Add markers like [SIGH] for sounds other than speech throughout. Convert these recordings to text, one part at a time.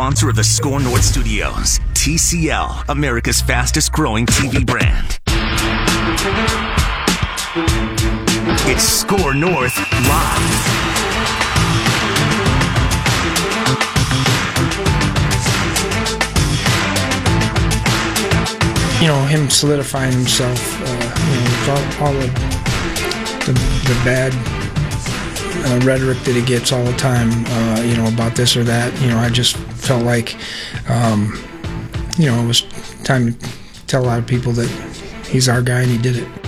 sponsor of the Score North Studios. TCL, America's fastest growing TV brand. It's Score North Live. you know, him solidifying himself, uh, you know, all, all the, the, bad uh, rhetoric that he gets all the time, uh, you know, about this or that. You know, I just felt like, um, you know, it was time to tell a lot of people that he's our guy and he did it.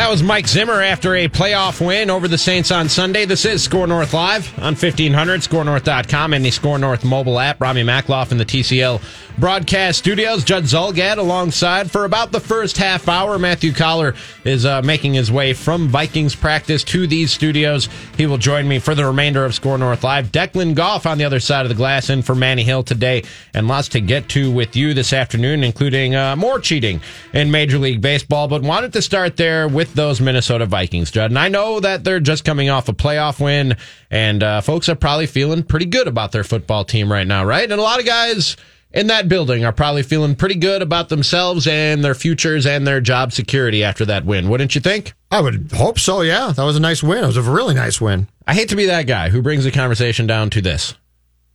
That was Mike Zimmer after a playoff win over the Saints on Sunday. This is Score North Live on 1500, scorenorth.com, and the Score North mobile app. Rami Makhlouf in the TCL broadcast studios. Judd Zulgad alongside for about the first half hour. Matthew Coller is uh, making his way from Vikings practice to these studios. He will join me for the remainder of Score North Live. Declan Goff on the other side of the glass in for Manny Hill today, and lots to get to with you this afternoon, including uh, more cheating in Major League Baseball. But wanted to start there with those Minnesota Vikings, Judd. And I know that they're just coming off a playoff win, and uh, folks are probably feeling pretty good about their football team right now, right? And a lot of guys in that building are probably feeling pretty good about themselves and their futures and their job security after that win, wouldn't you think? I would hope so, yeah. That was a nice win. It was a really nice win. I hate to be that guy who brings the conversation down to this.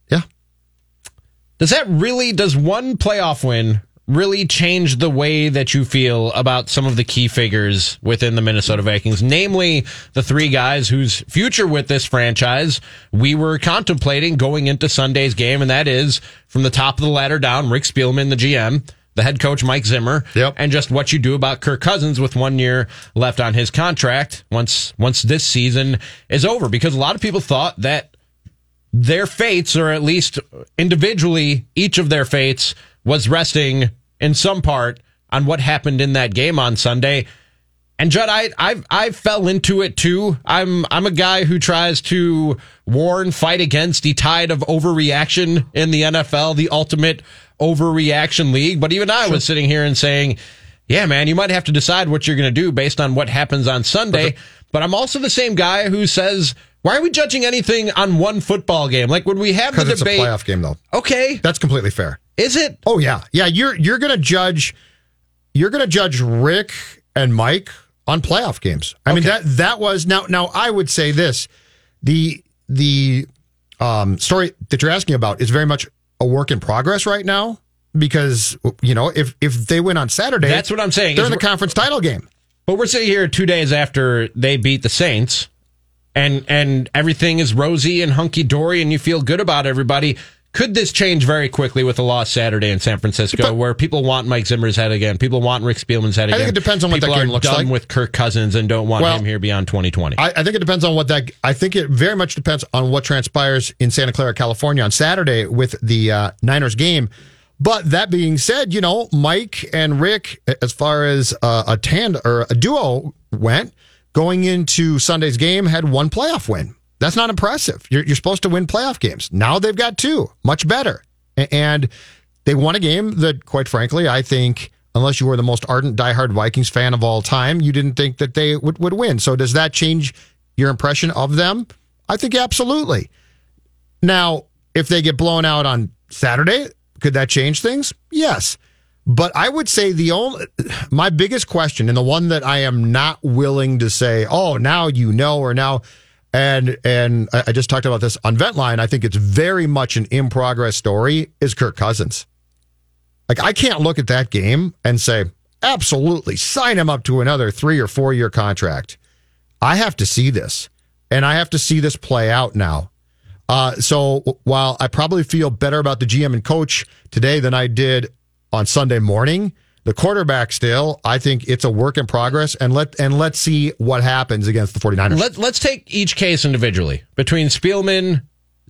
Yeah. Does that really, does one playoff win really change the way that you feel about some of the key figures within the Minnesota Vikings, namely the three guys whose future with this franchise we were contemplating going into Sunday's game, and that is from the top of the ladder down, Rick Spielman, the GM, the head coach Mike Zimmer, yep. and just what you do about Kirk Cousins with one year left on his contract once once this season is over. Because a lot of people thought that their fates, or at least individually, each of their fates was resting in some part on what happened in that game on Sunday. And Judd, I I I fell into it too. I'm I'm a guy who tries to warn, fight against the tide of overreaction in the NFL, the ultimate overreaction league. But even I was sitting here and saying, "Yeah, man, you might have to decide what you're going to do based on what happens on Sunday." But I'm also the same guy who says, "Why are we judging anything on one football game? Like when we have the debate, it's a playoff game, though. okay, That's completely fair. Is it? Oh yeah, yeah. You're you're gonna judge, you're gonna judge Rick and Mike on playoff games. I mean that that was now now I would say this, the the um, story that you're asking about is very much a work in progress right now because you know if if they win on Saturday, That's what I'm saying. They're in the conference title game. But we're sitting here two days after they beat the Saints, and and everything is rosy and hunky dory, and you feel good about everybody. Could this change very quickly with a loss Saturday in San Francisco, But- where people want Mike Zimmer's head again, people want Rick Spielman's head again? I think it depends on what that people game are looks done like. with Kirk Cousins and don't want Well, him here beyond 2020. I, I think it depends on what that. I think it very much depends on what transpires in Santa Clara, California, on Saturday with the uh, Niners game. But that being said, you know, Mike and Rick, as far as uh, a tand or a duo went, going into Sunday's game, had one playoff win. That's not impressive. You're, you're supposed to win playoff games. Now they've got two, much better, and they won a game that, quite frankly, I think. Unless you were the most ardent, diehard Vikings fan of all time, you didn't think that they would, would win. So, does that change your impression of them? I think absolutely. Now, if they get blown out on Saturday, could that change things? Yes. But I would say the only my biggest question and the one that I am not willing to say, oh, now you know, or now and and I just talked about this on Ventline. I think it's very much an in progress story, is Kirk Cousins. Like I can't look at that game and say, absolutely, sign him up to another three or four year contract. I have to see this. And I have to see this play out now. Uh, so while I probably feel better about the GM and coach today than I did on Sunday morning, the quarterback still, I think it's a work in progress. And let and let's see what happens against the 49ers. Let, let's take each case individually between Spielman,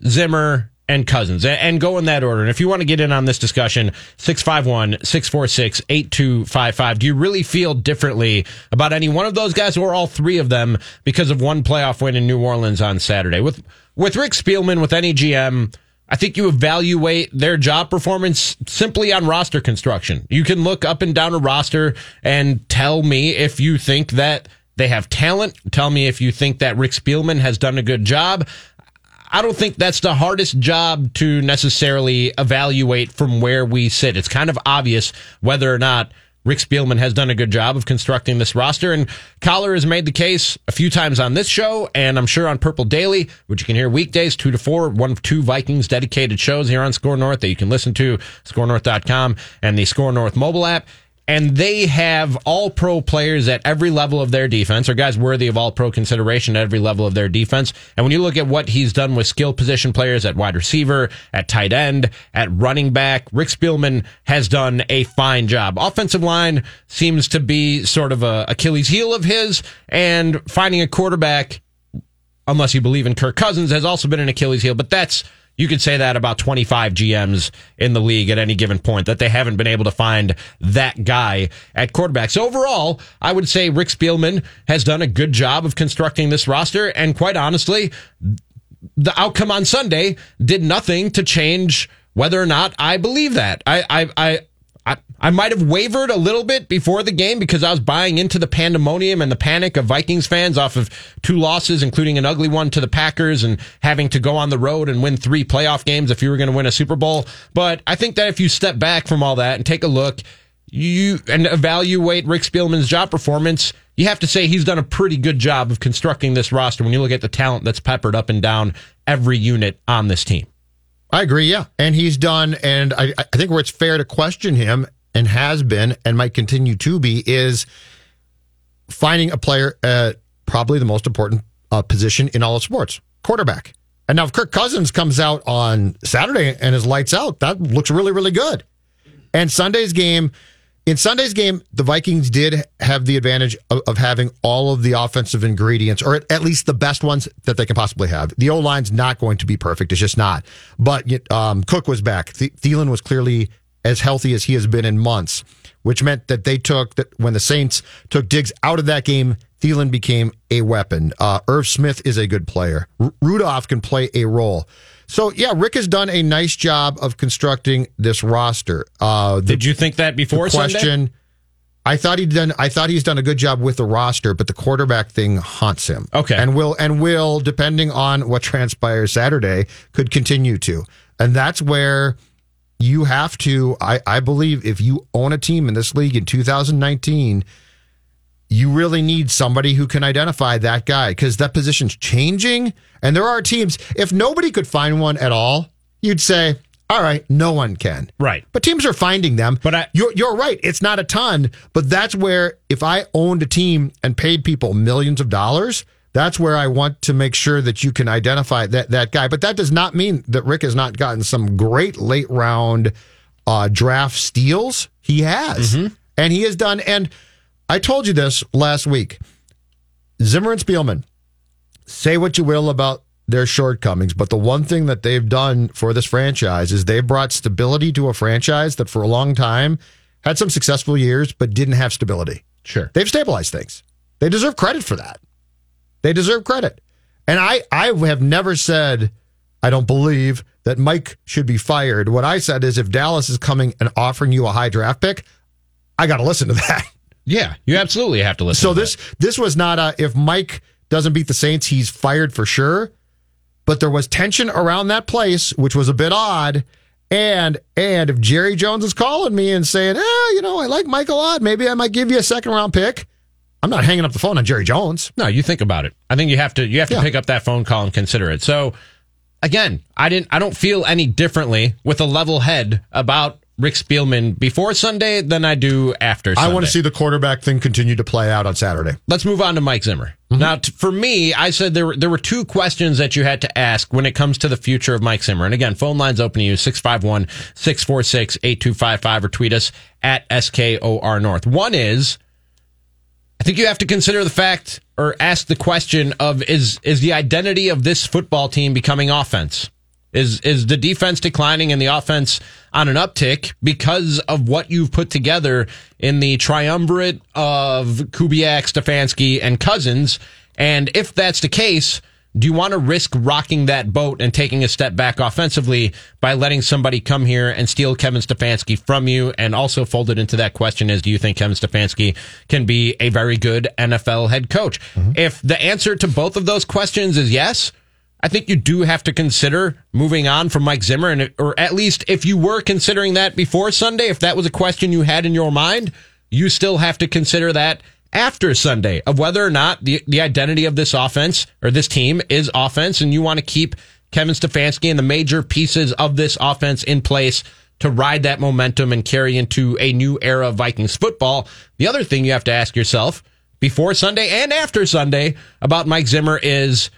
Zimmer, and Cousins and, go in that order. And if you want to get in on this discussion, 651 646 8255. Do you really feel differently about any one of those guys or all three of them because of one playoff win in New Orleans on Saturday? With, with Rick Spielman, with any GM, I think you evaluate their job performance simply on roster construction. You can look up and down a roster and tell me if you think that they have talent. Tell me if you think that Rick Spielman has done a good job. I don't think that's the hardest job to necessarily evaluate from where we sit. It's kind of obvious whether or not Rick Spielman has done a good job of constructing this roster, and Coller has made the case a few times on this show, and I'm sure on Purple Daily, which you can hear weekdays, 2 to 4, one of two Vikings dedicated shows here on Score North that you can listen to, scorenorth.com and the Score North mobile app and they have all pro players at every level of their defense, or guys worthy of all pro consideration at every level of their defense. And when you look at what he's done with skill position players at wide receiver, at tight end, at running back, Rick Spielman has done a fine job. Offensive line seems to be sort of a Achilles heel of his, and finding a quarterback, unless you believe in Kirk Cousins, has also been an Achilles heel, but that's you could say that about 25 GMs in the league at any given point, that they haven't been able to find that guy at quarterback. So overall, I would say Rick Spielman has done a good job of constructing this roster. And quite honestly, the outcome on Sunday did nothing to change whether or not I believe that. I, I, I, I, I might have wavered a little bit before the game because I was buying into the pandemonium and the panic of Vikings fans off of two losses, including an ugly one to the Packers and having to go on the road and win three playoff games if you were going to win a Super Bowl. But I think that if you step back from all that and take a look, you and evaluate Rick Spielman's job performance, you have to say he's done a pretty good job of constructing this roster when you look at the talent that's peppered up and down every unit on this team. I agree. Yeah. And he's done. And I, I think where it's fair to question him and has been and might continue to be is finding a player at probably the most important uh, position in all of sports quarterback. And now if Kirk Cousins comes out on Saturday and is lights out, that looks really, really good. And Sunday's game, in Sunday's game, the Vikings did have the advantage of, of, having all of the offensive ingredients, or at least the best ones that they can possibly have. The O line's not going to be perfect; it's just not. But um, Cook was back. Thielen was clearly as healthy as he has been in months, which meant that they took that when the Saints took Diggs out of that game. Thielen became a weapon. Uh, Irv Smith is a good player. R- Rudolph can play a role. So yeah, Rick has done a nice job of constructing this roster. Uh, the, Did you think that before? question. Sunday? I thought he'd done. I thought he's done a good job with the roster, but the quarterback thing haunts him. Okay, and will and will depending on what [LAUGHS] transpires Saturday could continue to, and that's where you have to. I, I believe if you own a team in this league in 2019 you really need somebody who can identify that guy because that position's changing. And there are teams, if nobody could find one at all, you'd say, all right, no one can. Right. But teams are finding them. But I, you're, you're right. It's not a ton, but that's where if I owned a team and paid people millions of dollars, that's where I want to make sure that you can identify that, that guy. But that does not mean that Rick has not gotten some great late round uh, draft steals. He has. Mm-hmm. And he has done. And I told you this last week. Zimmer and Spielman, say what you will about their shortcomings, but the one thing that they've done for this franchise is they've brought stability to a franchise that for a long time had some successful years, but didn't have stability. Sure. They've stabilized things. They deserve credit for that. They deserve credit. And I, I have never said I don't believe that Mike should be fired. What I said is if Dallas is coming and offering you a high draft pick, I got to listen to that. [LAUGHS] Yeah, you absolutely have to listen. So to this that. this was not a if Mike doesn't beat the Saints, he's fired for sure. But there was tension around that place, which was a bit odd. And and if Jerry Jones is calling me and saying, eh, you know, I like Mike a lot, maybe I might give you a second round pick. I'm not hanging up the phone on Jerry Jones. No, you think about it. I think you have to you have to yeah. pick up that phone call and consider it. So again, I didn't I don't feel any differently with a level head about Rick Spielman before Sunday than I do after Sunday. I want to see the quarterback thing continue to play out on Saturday. Let's move on to Mike Zimmer. Mm-hmm. Now, t- for me, I said there were, there were two questions that you had to ask when it comes to the future of Mike Zimmer. And again, phone lines open to you 651 646 8255 or tweet us at SKOR North. One is, I think you have to consider the fact or ask the question of is is the identity of this football team becoming offense? Is is the defense declining and the offense on an uptick because of what you've put together in the triumvirate of Kubiak, Stefanski, and Cousins? And if that's the case, do you want to risk rocking that boat and taking a step back offensively by letting somebody come here and steal Kevin Stefanski from you? And also folded into that question is, do you think Kevin Stefanski can be a very good NFL head coach? Mm-hmm. If the answer to both of those questions is yes, I think you do have to consider moving on from Mike Zimmer, and or at least if you were considering that before Sunday, if that was a question you had in your mind, you still have to consider that after Sunday of whether or not the the identity of this offense or this team is offense, and you want to keep Kevin Stefanski and the major pieces of this offense in place to ride that momentum and carry into a new era of Vikings football. The other thing you have to ask yourself before Sunday and after Sunday about Mike Zimmer is,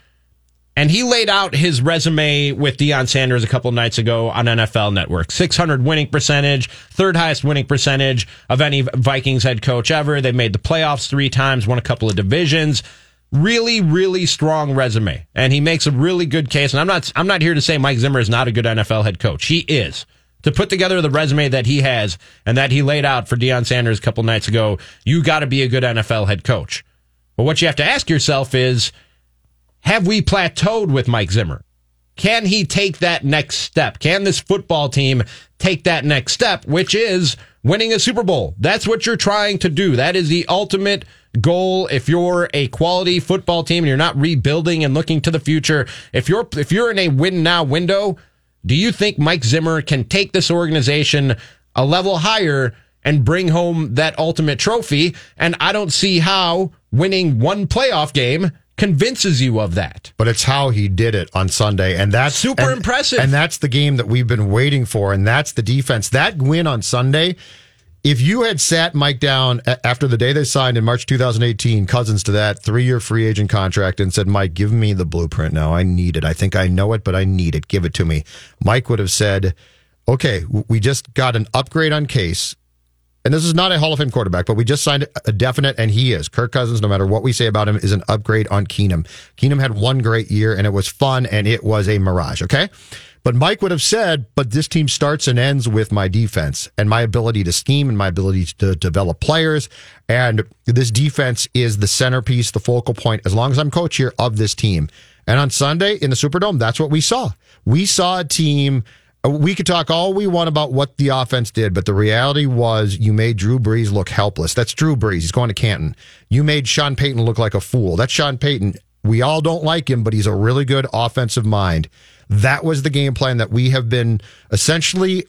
and he laid out his resume with Deion Sanders a couple nights ago on NFL Network. 600 winning percentage, third highest winning percentage of any Vikings head coach ever. They made the playoffs three times, won a couple of divisions. Really, really strong resume. And he makes a really good case. And I'm not, I'm not here to say Mike Zimmer is not a good NFL head coach. He is to put together the resume that he has and that he laid out for Deion Sanders a couple nights ago, you got to be a good NFL head coach. But what you have to ask yourself is, have we plateaued with Mike Zimmer? Can he take that next step? Can this football team take that next step, which is winning a Super Bowl? That's what you're trying to do. That is the ultimate goal. If you're a quality football team and you're not rebuilding and looking to the future, if you're, if you're in a win now window, do you think Mike Zimmer can take this organization a level higher and bring home that ultimate trophy? And I don't see how winning one playoff game convinces you of that. But it's how he did it on Sunday. And that's super and, impressive. And that's the game that we've been waiting for. And that's the defense. That win on Sunday. If you had sat Mike down after the day they signed in March 2018, Cousins to that three year free agent contract and said, Mike, give me the blueprint now. I need it. I think I know it, but I need it. Give it to me. Mike would have said, okay, we just got an upgrade on Case and this is not a Hall of Fame quarterback, but we just signed a definite, and he is. Kirk Cousins, no matter what we say about him, is an upgrade on Keenum. Keenum had one great year, and it was fun, and it was a mirage, okay? But Mike would have said, but this team starts and ends with my defense and my ability to scheme and my ability to develop players. And this defense is the centerpiece, the focal point, as long as I'm coach here, of this team. And on Sunday in the Superdome, that's what we saw. We saw a team we could talk all we want about what the offense did, but the reality was you made Drew Brees look helpless. That's Drew Brees. He's going to Canton. You made Sean Payton look like a fool. That's Sean Payton. We all don't like him, but he's a really good offensive mind. That was the game plan that we have been essentially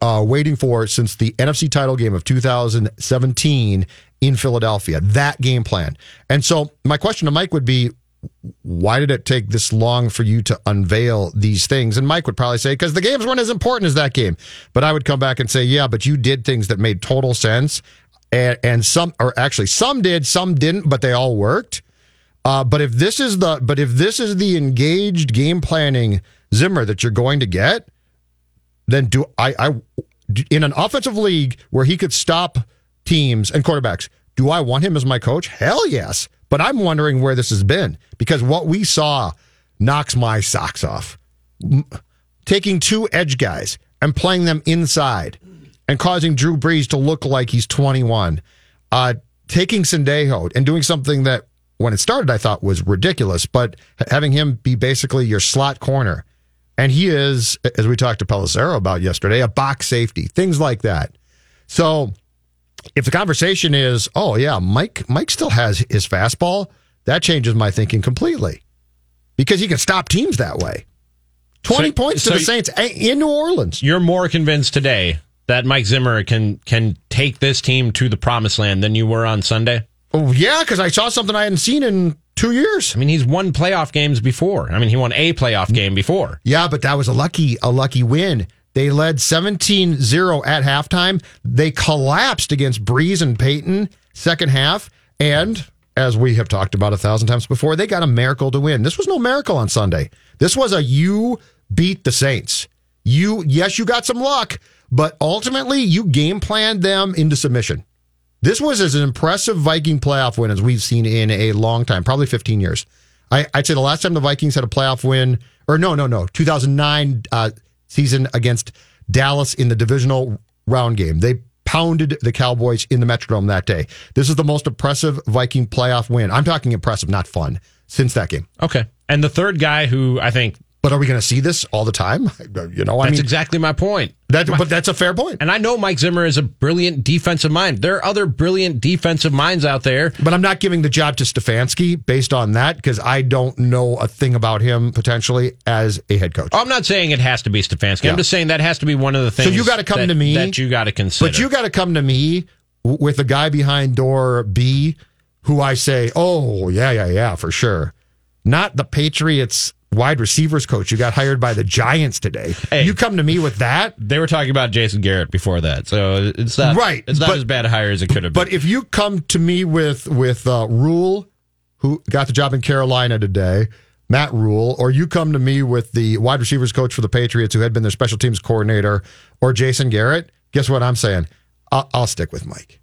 uh, waiting for since the NFC title game of 2017 in Philadelphia. That game plan. And so my question to Mike would be why did it take this long for you to unveil these things? And Mike would probably say, because the games weren't as important as that game. But I would come back and say, yeah, but you did things that made total sense. And, and some, or actually some did, some didn't, but they all worked. Uh, but if this is the, but if this is the engaged game planning Zimmer that you're going to get, then do I, I, in an offensive league where he could stop teams and quarterbacks, do I want him as my coach? Hell yes. But I'm wondering where this has been because what we saw knocks my socks off. Taking two edge guys and playing them inside and causing Drew Brees to look like he's 21. Uh, taking Sendejo and doing something that when it started I thought was ridiculous, but having him be basically your slot corner. And he is, as we talked to Pelissero about yesterday, a box safety, things like that. So if the conversation is, oh yeah, Mike Mike still has his fastball, that changes my thinking completely because he can stop teams that way. Twenty so, points to so the Saints in New Orleans. You're more convinced today that Mike Zimmer can can take this team to the promised land than you were on Sunday. Oh yeah, because I saw something I hadn't seen in two years. I mean, he's won playoff games before. I mean, he won a playoff game before. Yeah, but that was a lucky a lucky win. They led 17 0 at halftime. They collapsed against Brees and Payton second half. And as we have talked about a thousand times before, they got a miracle to win. This was no miracle on Sunday. This was a you beat the Saints. You, yes, you got some luck, but ultimately you game planned them into submission. This was as an impressive Viking playoff win as we've seen in a long time, probably 15 years. I, would say the last time the Vikings had a playoff win, or no, no, no, 2009 uh, season against Dallas in the divisional round game. They pounded the Cowboys in the Metrodome that day. This is the most impressive Viking playoff win. I'm talking impressive, not fun, since that game. Okay. And the third guy who I think But are we going to see this all the time? [LAUGHS] You know, I That's mean, exactly my point. that, but that's a fair point. And I know Mike Zimmer is a brilliant defensive mind. There are other brilliant defensive minds out there. But I'm not giving the job to Stefanski based on that because I don't know a thing about him potentially as a head coach. I'm not saying it has to be Stefanski. Yeah. I'm just saying that has to be one of the things. So you gotta come that- to me- that you got to consider. But you got to come to me with a guy behind door B who I say, oh, yeah, yeah, yeah, for sure. Not the Patriots wide receivers coach You got hired by the Giants today. Hey. You come to me with that. they were talking about Jason Garrett before that, so it's not Right, It's not but- as bad a hire as it could have been. But if you come to me with with uh, Rhule, who got the job in Carolina today, Matt Rhule, or you come to me with the wide receivers coach for the Patriots, who had been their special teams coordinator, or Jason Garrett, guess what I'm saying? I'll, I'll stick with Mike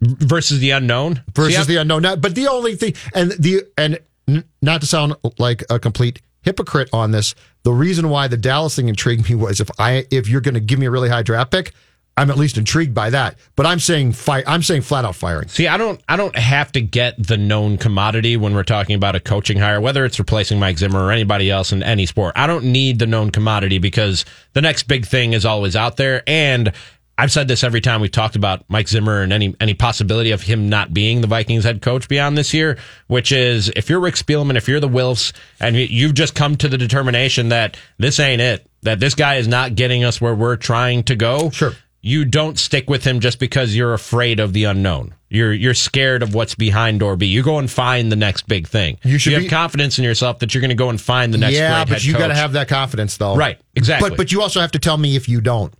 versus the unknown versus the unknown. Now, but the only thing, and the and n- not to sound like a complete hypocrite on this, the reason why the Dallas thing intrigued me was if I if you're going to give me a really high draft pick, I'm at least intrigued by that. But I'm saying fi- I'm saying flat out firing. See, I don't I don't have to get the known commodity when we're talking about a coaching hire, whether it's replacing Mike Zimmer or anybody else in any sport. I don't need the known commodity because the next big thing is always out there. And I've said this every time we've talked about Mike Zimmer and any any possibility of him not being the Vikings head coach beyond this year, which is if you're Rick Spielman, if you're the Wilfs, and you- you've just come to the determination that this ain't it, that this guy is not getting us where we're trying to go. Sure. You don't stick with him just because you're afraid of the unknown. You're you're scared of what's behind door B. You go and find the next big thing. You should have be- confidence in yourself that you're going to go and find the next. yeah, great but head you got to have that confidence, though. Right, exactly. But but you also have to tell me if you don't.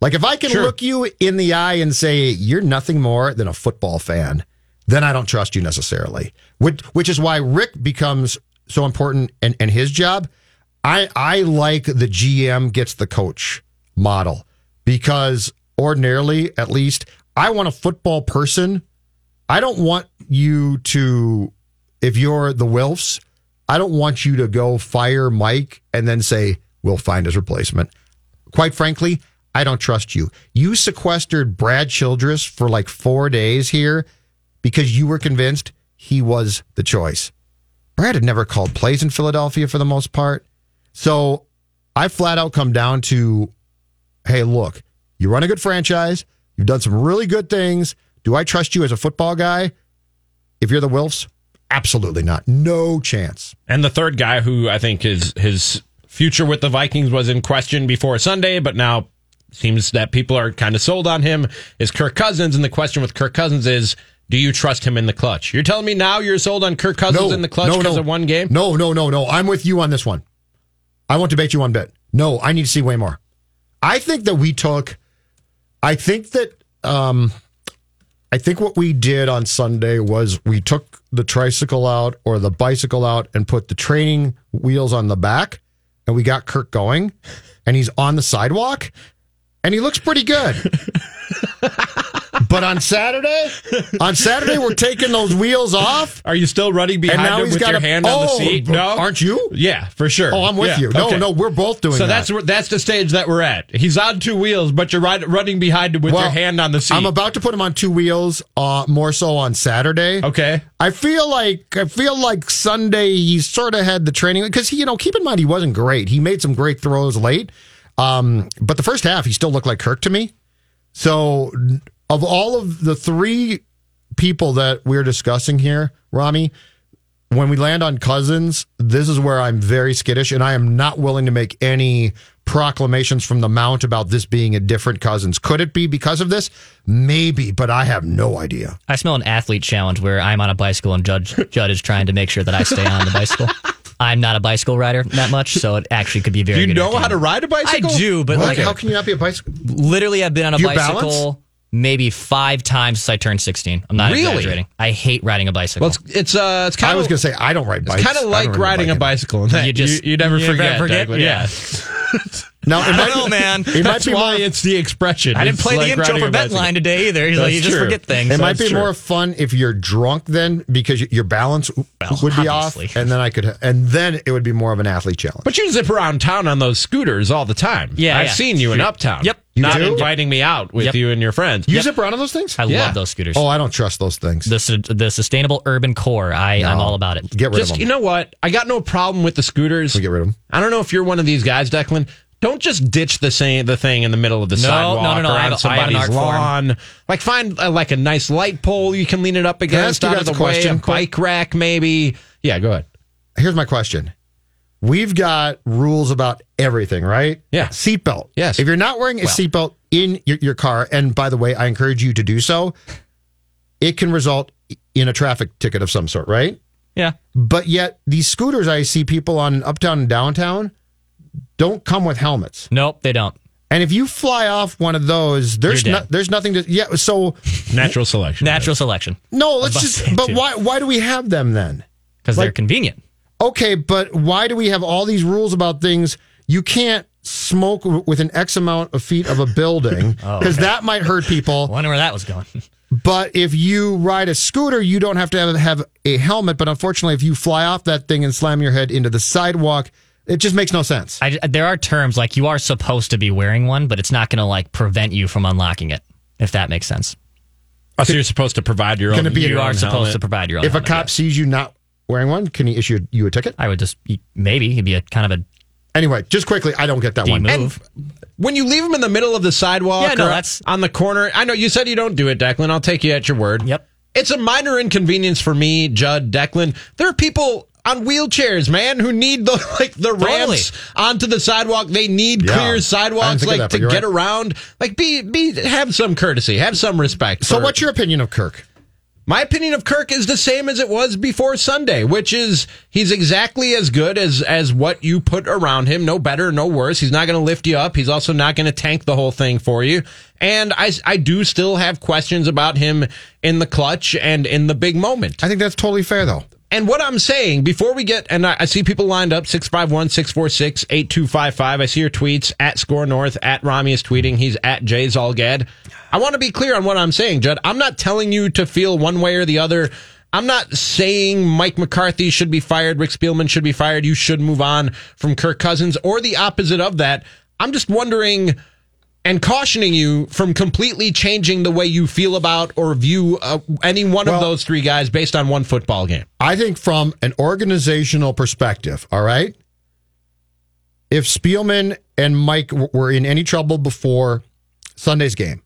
Like if I can Sure. look you in the eye and say you're nothing more than a football fan, then I don't trust you necessarily. Which which is why Rick becomes so important and and his job. I I like the GM gets the coach model because ordinarily, at least, I want a football person. I don't want you to if you're the Wilfs, I don't want you to go fire Mike and then say, we'll find his replacement. Quite frankly, I don't trust you. You sequestered Brad Childress for like four days here because you were convinced he was the choice. Brad had never called plays in Philadelphia for the most part. So I flat out come down to hey, look, you run a good franchise. You've done some really good things. Do I trust you as a football guy? If you're the Wilfs, absolutely not. No chance. And the third guy who I think his his future with the Vikings was in question before Sunday, but now seems that people are kind of sold on him is Kirk Cousins. And the question with Kirk Cousins is, do you trust him in the clutch? You're telling me now you're sold on Kirk Cousins in the clutch because of one game? No, no, no, no. I'm with you on this one. I won't debate you one bit. No, I need to see way more. I think that we took. I think that. um I think what we did on Sunday was we took the tricycle out or the bicycle out and put the training wheels on the back, and we got Kirk going, and he's on the sidewalk, and he looks pretty good. but on Saturday, on Saturday we're taking those wheels off. Are you still running And behind now him he's with got your a- hand on the Oh, seat? No, aren't you? Yeah, for sure. Oh, I'm with Yeah, you. No, okay. no, we're both doing So that. that's that's the stage that we're at. He's on two wheels, but you're right, running behind him with your hand on the seat. I'm about to put him on two wheels, uh, more so on Saturday. okay. I feel like I feel like Sunday he sort of had the training because he, you know, keep in mind he wasn't great. He made some great throws late, um, but the first half he still looked like Kirk to me. So, of all of the three people that we're discussing here, Rami, when we land on Cousins, this is where I'm very skittish, and I am not willing to make any proclamations from the mount about this being a different Cousins. Could it be because of this? Maybe, but I have no idea. I smell an athlete challenge where I'm on a bicycle and Judge Judd is trying to make sure that I stay on the bicycle. [LAUGHS] I'm not a bicycle rider that much, so it actually could be very. Do you good know how to ride a bicycle? I do, but What? like How can you not be a bicycle? literally, I've been on a Do you bicycle balance? Maybe five times since I turned 16. I'm not Really? exaggerating. I hate riding a bicycle. Well, it's it's uh, it's kind I of was going to say I don't ride bikes. It's kind of like riding a biking. bicycle. In that you, You just- you, never you forget. forget? Declan. Yeah. [LAUGHS] Now, it I don't know, man. It might That's be why more. it's the expression. I didn't play like the intro for a bicycle. Betline today either. He's like, you just true. forget things. It might be true. more fun if you're drunk then because your balance would be off, and then I could, and then it would be more of an athlete challenge. But you zip around town on those scooters all the time. Yeah, I've yeah. seen you in Uptown. Yep. Not do? inviting me out with Yep. you and your friends. You zip around on those things? I Yeah. love those scooters. oh, I don't trust those things. the su- the sustainable urban core. I I'm all about it. Get rid Just of you know what? I got no problem with the scooters. We get rid of them. I don't know if you're one of these guys, Declan. Don't just ditch the same the thing in the middle of the sidewalk no, no, no. or I on have a- I have an somebody's art form. lawn. Like find uh, like a nice light pole you can lean it up I against ask you out of guys the a way. A question, quick? bike rack, maybe. Yeah, go ahead. Here's my question. We've got rules about everything, right? Yeah. Seatbelt. Yes. If you're not wearing a seatbelt in your, your car, and by the way, I encourage you to do so, it can result in a traffic ticket of some sort, right? Yeah. But yet, these scooters I see people on uptown and downtown don't come with helmets. Nope, they don't. And if you fly off one of those, there's no, there's nothing to yeah. So Natural selection. Natural selection no, let's just. But too. why why do we have them then? because they're convenient. Okay, but why do we have all these rules about things? You can't smoke with an X amount of feet of a building [LAUGHS] oh, because that might hurt people. [LAUGHS] Wonder where that was going. But if you ride a scooter, you don't have to have, have a helmet. But unfortunately, if you fly off that thing and slam your head into the sidewalk, it just makes no sense. I, there are terms like you are supposed to be wearing one, but it's not going to like prevent you from unlocking it. If that makes sense. Oh, so you're supposed to provide your own. be- You are own supposed helmet? to provide your own. If a cop yes. sees you not wearing one, can he issue you a ticket? I would just maybe he'd be a kind of a Anyway, just quickly, I don't get that D one. move. When you leave them in the middle of the sidewalk Yeah, no, or that's- on the corner, I know you said you don't do it, Declan. I'll take you at your word. Yep. It's a minor inconvenience for me, Judd, Declan. There are people on wheelchairs, man, who need the [LAUGHS] like the ramps onto the sidewalk. They need Yeah. I clear didn't sidewalks think of like that, but to you're get right. around. Like be be have some courtesy, have some respect. So, for- what's your opinion of Kirk? My opinion of Kirk is the same as it was before Sunday, which is he's exactly as good as as what you put around him, no better, no worse. He's not going to lift you up. He's also not going to tank the whole thing for you. And I I do still have questions about him in the clutch and in the big moment. I think that's totally fair, though. And what I'm saying before we get, and I, I see people lined up 651 646 8255. I see your tweets at Score North, at Rami is tweeting. He's at Jay Zulgad. I want to be clear on what I'm saying, Judd. I'm not telling you to feel one way or the other. I'm not saying Mike McCarthy should be fired, Rick Spielman should be fired, you should move on from Kirk Cousins, or the opposite of that. I'm just wondering and cautioning you from completely changing the way you feel about or view uh, any one of those three guys based on one football game. I think from an organizational perspective, all right, if Spielman and Mike were in any trouble before Sunday's game,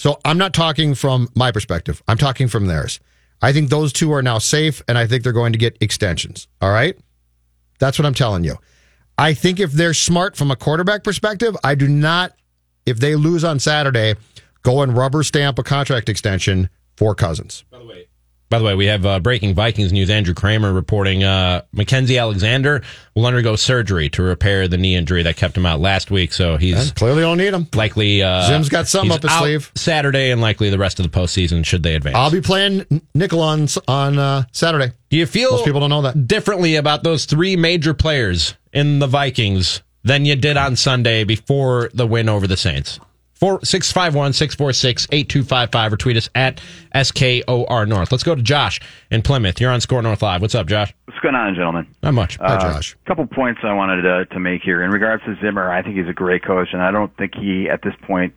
so I'm not talking from my perspective, I'm talking from theirs. I think those two are now safe, and I think they're going to get extensions. All right? That's what I'm telling you. I think if they're smart from a quarterback perspective, I do not, if they lose on Saturday, go and rubber stamp a contract extension for Cousins. By the way, we have uh, breaking Vikings news. Andrew Krammer reporting uh, Mackensie Alexander will undergo surgery to repair the knee injury that kept him out last week. So he's Clearly don't need him. likely. Uh, Zim's got something up his sleeve. Saturday and likely the rest of the postseason should they advance. I'll be playing nickel on on uh, Saturday. Do you feel Most people don't know that. differently about those three major players in the Vikings than you did on Sunday before the win over the Saints? Four six five one six four six eight two five five or tweet us at SKOR North. Let's go to Josh in Plymouth. You're on Score North Live. What's up, Josh? What's going on, gentlemen? Not much. Hi, Josh. A couple points I wanted to, to make here. In regards to Zimmer, I think he's a great coach, and I don't think he, at this point,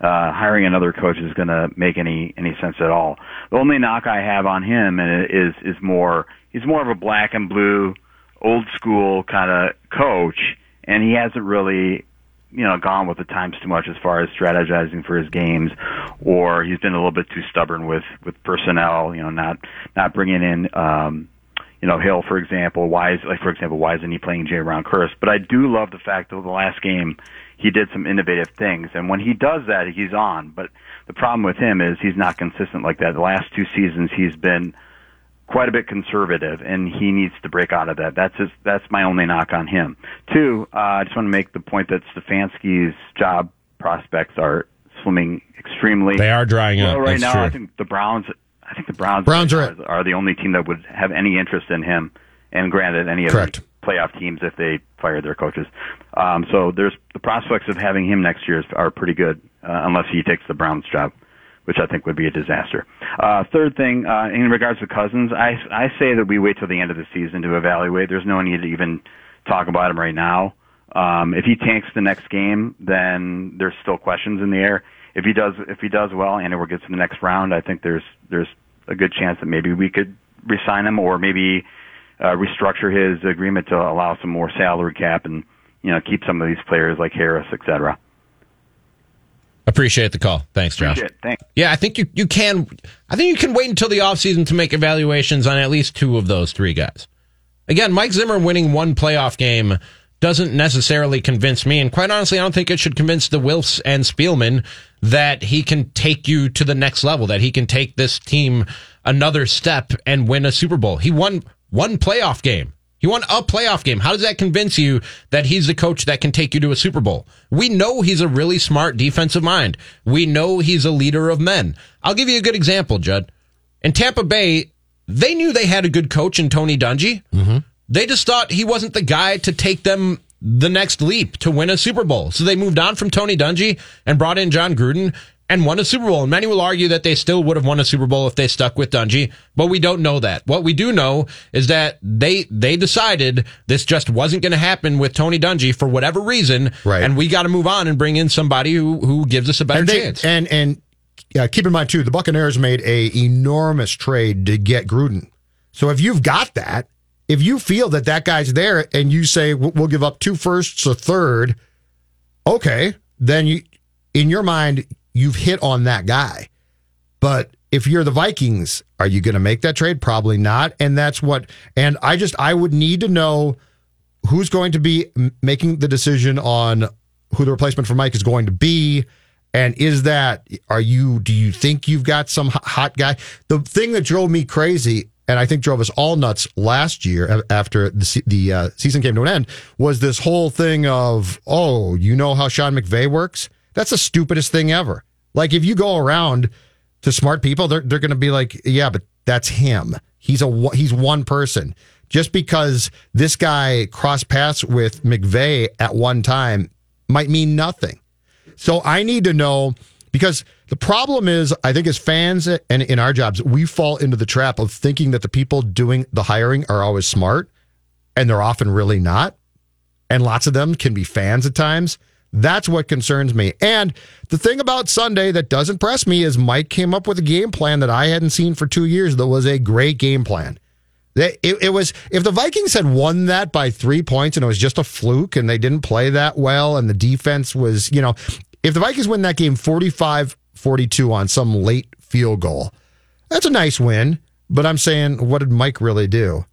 uh, hiring another coach is going to make any any sense at all. The only knock I have on him is is more he's more of a black and blue, old school kind of coach, and he hasn't really you know gone with the times too much as far as strategizing for his games, or he's been a little bit too stubborn with with personnel. You know, not not bringing in. um you know, Hill, for example, why is like for example, why isn't he playing Jayron Kearse? But I do love the fact that the last game he did some innovative things, and when he does that, he's on. But the problem with him is he's not consistent like that. The last two seasons, he's been quite a bit conservative, and he needs to break out of that. That's his, that's my only knock on him. Two, uh, I just want to make the point that Stefanski's job prospects are swimming extremely They are drying up. right That's now, true. I think the Browns. I think the Browns. Browns are are, are the only team that would have any interest in him. And granted, any Correct. the playoff teams if they fired their coaches. Um, so there's the prospects of having him next year are pretty good, uh, unless he takes the Browns job, which I think would be a disaster. Uh, third thing, uh, in regards to Cousins, I I say that we wait till the end of the season to evaluate. There's no need to even talk about him right now. Um, if he tanks the next game, then there's still questions in the air. If he does, if he does well and gets to the next round, I think there's there's a good chance that maybe we could resign him or maybe uh, restructure his agreement to allow some more salary cap and you know keep some of these players like Harris, et cetera. Appreciate the call. Thanks, Josh. Appreciate it. Thanks. Yeah, I think you, you can. I think you can wait until the offseason to make evaluations on at least two of those three guys. Again, Mike Zimmer winning one playoff game doesn't necessarily convince me. And quite honestly, I don't think it should convince the Wilfs and Spielman that he can take you to the next level, that he can take this team another step and win a Super Bowl. He won one playoff game. He won a playoff game. How does that convince you that he's the coach that can take you to a Super Bowl? We know he's a really smart defensive mind. We know he's a leader of men. I'll give you a good example, Judd. In Tampa Bay, they knew they had a good coach in Tony Dungy. Mm-hmm. They just thought he wasn't the guy to take them the next leap to win a Super Bowl. So they moved on from Tony Dungy and brought in Jon Gruden and won a Super Bowl. And many will argue that they still would have won a Super Bowl if they stuck with Dungy, but we don't know that. What we do know is that they they decided this just wasn't going to happen with Tony Dungy for whatever reason, Right. And we got to move on and bring in somebody who who gives us a better and they, chance. and and yeah, keep in mind too, the Buccaneers made a enormous trade to get Gruden. So if you've got that, if you feel that that guy's there, and you say we'll we'll give up two firsts, a third, okay, then you, in your mind, you've hit on that guy. But if you're the Vikings, are you going to make that trade? Probably not. And that's what. And I just I would need to know who's going to be making the decision on who the replacement for Mike is going to be. And is that, are you, do you think you've got some hot guy? The thing that drove me crazy, and I think drove us all nuts last year after the, the uh, season came to an end, was this whole thing of, oh, you know how Sean McVay works? That's the stupidest thing ever. Like if you go around to smart people, they're, they're going to be like, yeah, but that's him. He's a, he's one person. Just because this guy crossed paths with McVay at one time might mean nothing. So I need to know because the problem is, I think as fans and in our jobs, we fall into the trap of thinking that the people doing the hiring are always smart, and they're often really not. And lots of them can be fans at times. That's what concerns me. And the thing about Sunday that does impress me is Mike came up with a game plan that I hadn't seen for two years that was a great game plan. It, it was if the Vikings had won that by three points and it was just a fluke and they didn't play that well and the defense was, you know, if the Vikings win that game 45 42 on some late field goal, that's a nice win. But I'm saying, what did Mike really do?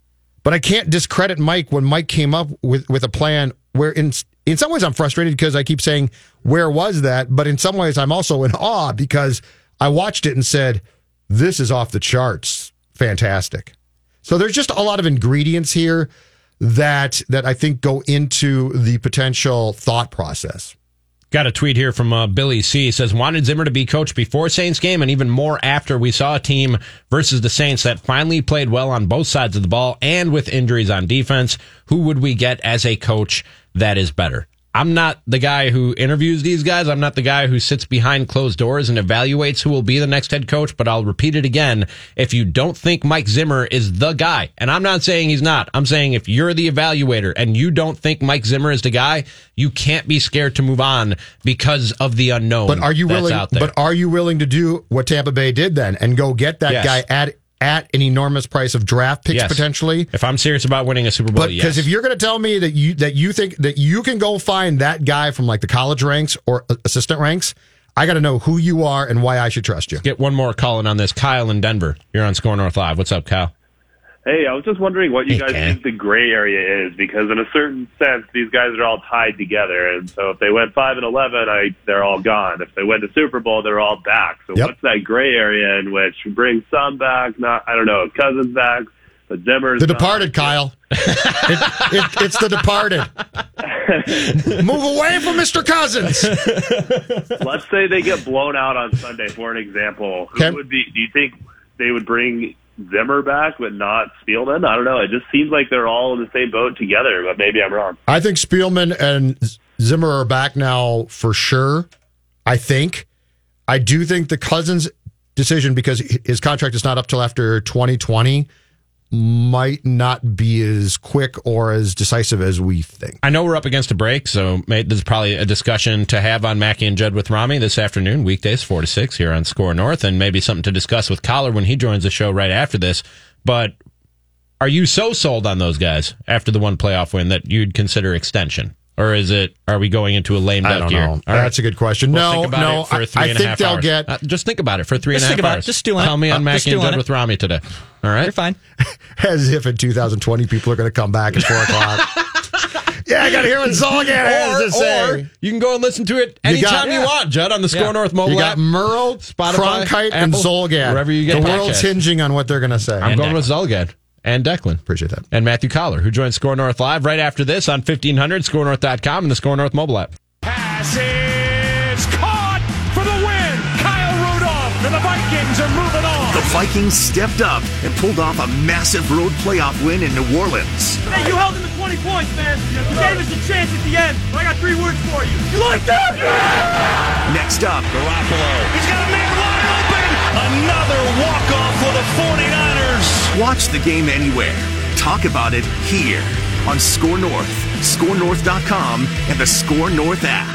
But I can't discredit Mike when Mike came up with, with a plan where in in some ways I'm frustrated because I keep saying, where was that? But in some ways I'm also in awe because I watched it and said, this is off the charts. Fantastic. So there's just a lot of ingredients here that that I think go into the potential thought process. Got a tweet here from uh, Billy C. Says wanted Zimmer to be coach before Saints game and even more after we saw a team versus the Saints that finally played well on both sides of the ball and with injuries on defense. Who would we get as a coach that is better? I'm not the guy who interviews these guys. I'm not the guy who sits behind closed doors and evaluates who will be the next head coach, but I'll repeat it again. If you don't think Mike Zimmer is the guy, and I'm not saying he's not, I'm saying if you're the evaluator and you don't think Mike Zimmer is the guy, you can't be scared to move on because of the unknown. But are you willing? But are you willing to do what Tampa Bay did then and go get that Yes. guy at at an enormous price of draft picks Yes. potentially? If I'm serious about winning a Super Bowl, because yes. if you're going to tell me that you that you think that you can go find that guy from like the college ranks or uh, assistant ranks, I got to know who you are and why I should trust you. Get one more call in on this. Kyle in Denver. You're on Score North Live. What's up, Kyle? Hey, I was just wondering what you Hey, guys Ken. think the gray area is, because in a certain sense, these guys are all tied together, and so if they went five and eleven, I they're all gone. If they win the Super Bowl, they're all back. So Yep. what's that gray area in which brings some back? Not I don't know, Cousins back, but Zimmer's The. Departed, Kyle. it, it, it's The Departed. [LAUGHS] Move away from Mr. Cousins. Let's say they get blown out on Sunday, for an example. Who would be? Do you think they would bring Zimmer back, but not Spielman? I don't know. It just seems like they're all in the same boat together, but maybe I'm wrong. I think Spielman and Zimmer are back now for sure. I think. I do think the Cousins decision because his contract is not up till after 2020 might not be as quick or as decisive as we think. I know we're up against a break, so there's probably a discussion to have on Mackey and Judd with Rami this afternoon, weekdays four to six here on Score North, and maybe something to discuss with Coller when he joins the show right after this. But are you so sold on those guys after the one playoff win that you'd consider extension? Or is it? Are we going into a lame I duck don't year? know. All That's a good question. Well, no, think about no. it for I, three I and a think half they'll hours. get Uh, just think about it for three and Just a half think about it. hours. Just on Call me on Uh, Mackey just and Judd it. with Rami today. All right. You're fine. [LAUGHS] as if in 2020 people are going to come back at four o'clock. [LAUGHS] yeah, I got to hear what Zulgad has to say. or you can go and listen to it You anytime got- you, yeah. want, Judd, on the Score Yeah. North mobile You got app. Merle, Spotify, Cronkite, and Apple, wherever you get the podcasts. world's hinging on what they're going to say. I'm going with Zulgad and Declan. Appreciate that. And Matthew Coller, who joins Score North Live right after this on 1500, scorenorth.com, and the Score North mobile app. Pass is caught for the win. Kyle Rudolph and the Vikings are moving on. The Vikings stepped up and pulled off a massive road playoff win in New Orleans. Hey, you held him to 20 points, man. You gave us a chance at the end. I got three words for you. You like that? Next up, Garoppolo. He's got a man wide open. Another walk-off for the 49ers. watch the game anywhere. Talk about it here on Score North, scorenorth.com, and the Score North app.